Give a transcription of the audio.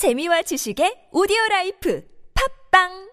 재미와 지식의 오디오 라이프 팝빵!